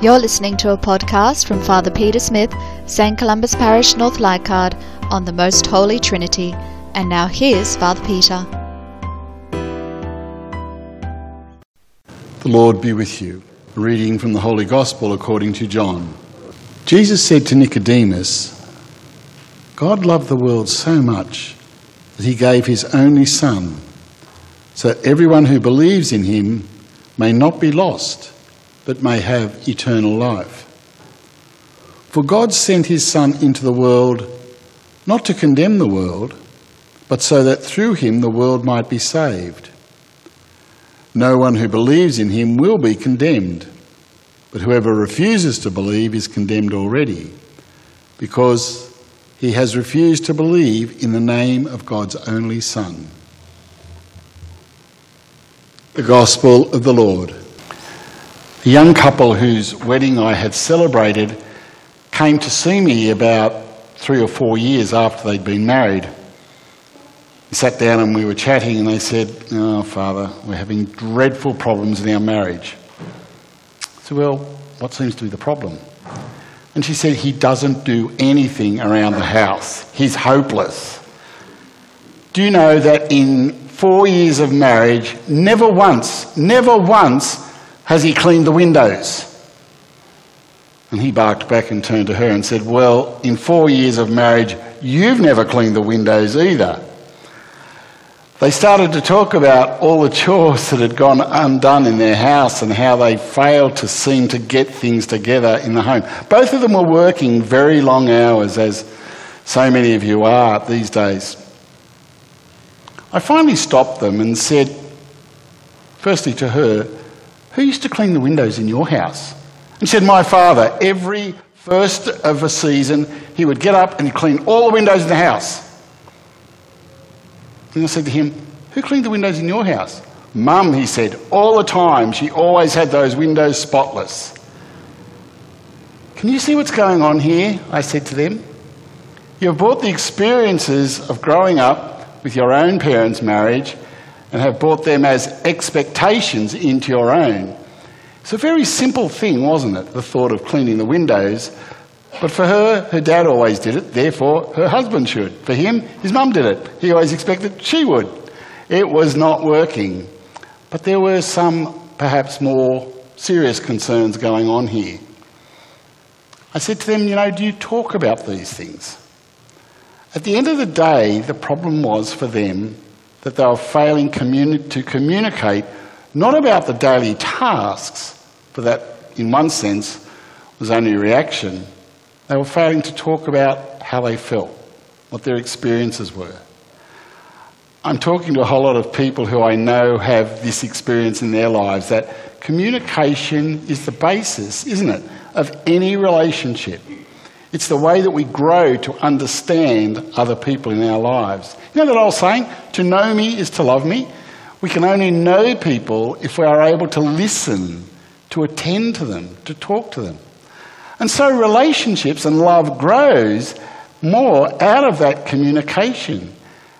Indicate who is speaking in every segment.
Speaker 1: You're listening to a podcast from Father Peter Smith, St. Columba's Parish, North Leichhardt, on the Most Holy Trinity. And now here's Father Peter.
Speaker 2: The Lord be with you. Reading from the Holy Gospel according to John. Jesus said to Nicodemus, God loved the world so much that he gave his only Son, so that everyone who believes in him may not be lost but may have eternal life. For God sent his Son into the world not to condemn the world, but so that through him the world might be saved. No one who believes in him will be condemned, but whoever refuses to believe is condemned already, because he has refused to believe in the name of God's only Son. The Gospel of the Lord. A young couple whose wedding I had celebrated came to see me about three or four years after they'd been married. We sat down and we were chatting, and they said, Oh, Father, we're having dreadful problems in our marriage. I said, Well, what seems to be the problem? And she said, He doesn't do anything around the house. He's hopeless. Do you know that in four years of marriage, never once, never once has he cleaned the windows? And he barked back and turned to her and said, Well, in four years of marriage, you've never cleaned the windows either. They started to talk about all the chores that had gone undone in their house and how they failed to seem to get things together in the home. Both of them were working very long hours, as so many of you are these days. I finally stopped them and said, firstly to her, who used to clean the windows in your house? And said, My father. Every first of a season, he would get up and clean all the windows in the house. And I said to him, Who cleaned the windows in your house? Mum, he said, all the time. She always had those windows spotless. Can you see what's going on here? I said to them. You've brought the experiences of growing up with your own parents' marriage and have brought them as expectations into your own. It's a very simple thing, wasn't it? The thought of cleaning the windows. But for her, her dad always did it, therefore her husband should. For him, his mum did it. He always expected she would. It was not working. But there were some perhaps more serious concerns going on here. I said to them, You know, do you talk about these things? At the end of the day, the problem was for them that they were failing communi- to communicate not about the daily tasks, for that, in one sense, was only a reaction. They were failing to talk about how they felt, what their experiences were. I'm talking to a whole lot of people who I know have this experience in their lives that communication is the basis, isn't it, of any relationship. It's the way that we grow to understand other people in our lives. You know that old saying, to know me is to love me? We can only know people if we are able to listen, to attend to them, to talk to them. And so relationships and love grows more out of that communication,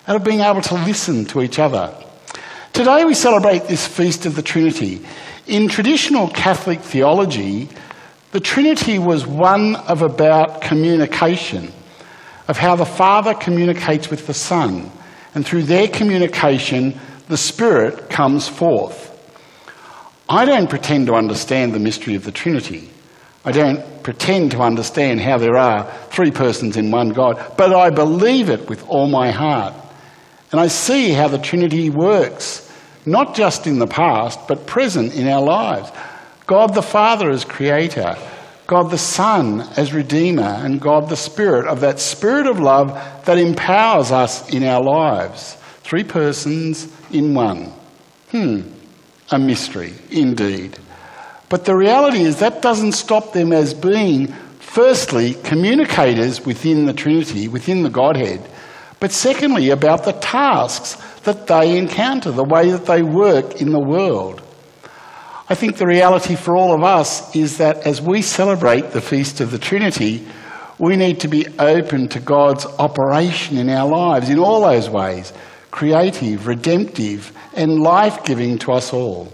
Speaker 2: out of being able to listen to each other. Today we celebrate this feast of the Trinity. In traditional Catholic theology, the Trinity was one of about communication, of how the Father communicates with the Son, and through their communication, the Spirit comes forth. I don't pretend to understand the mystery of the Trinity. I don't pretend to understand how there are three persons in one God, but I believe it with all my heart. And I see how the Trinity works, not just in the past, but present in our lives. God the Father as creator, God the Son as redeemer, and God the Spirit of that spirit of love that empowers us in our lives. Three persons in one. Hmm, a mystery indeed. But the reality is that doesn't stop them as being, firstly, communicators within the Trinity, within the Godhead, but secondly, about the tasks that they encounter, the way that they work in the world. I think the reality for all of us is that as we celebrate the Feast of the Trinity, we need to be open to God's operation in our lives in all those ways creative, redemptive, and life giving to us all.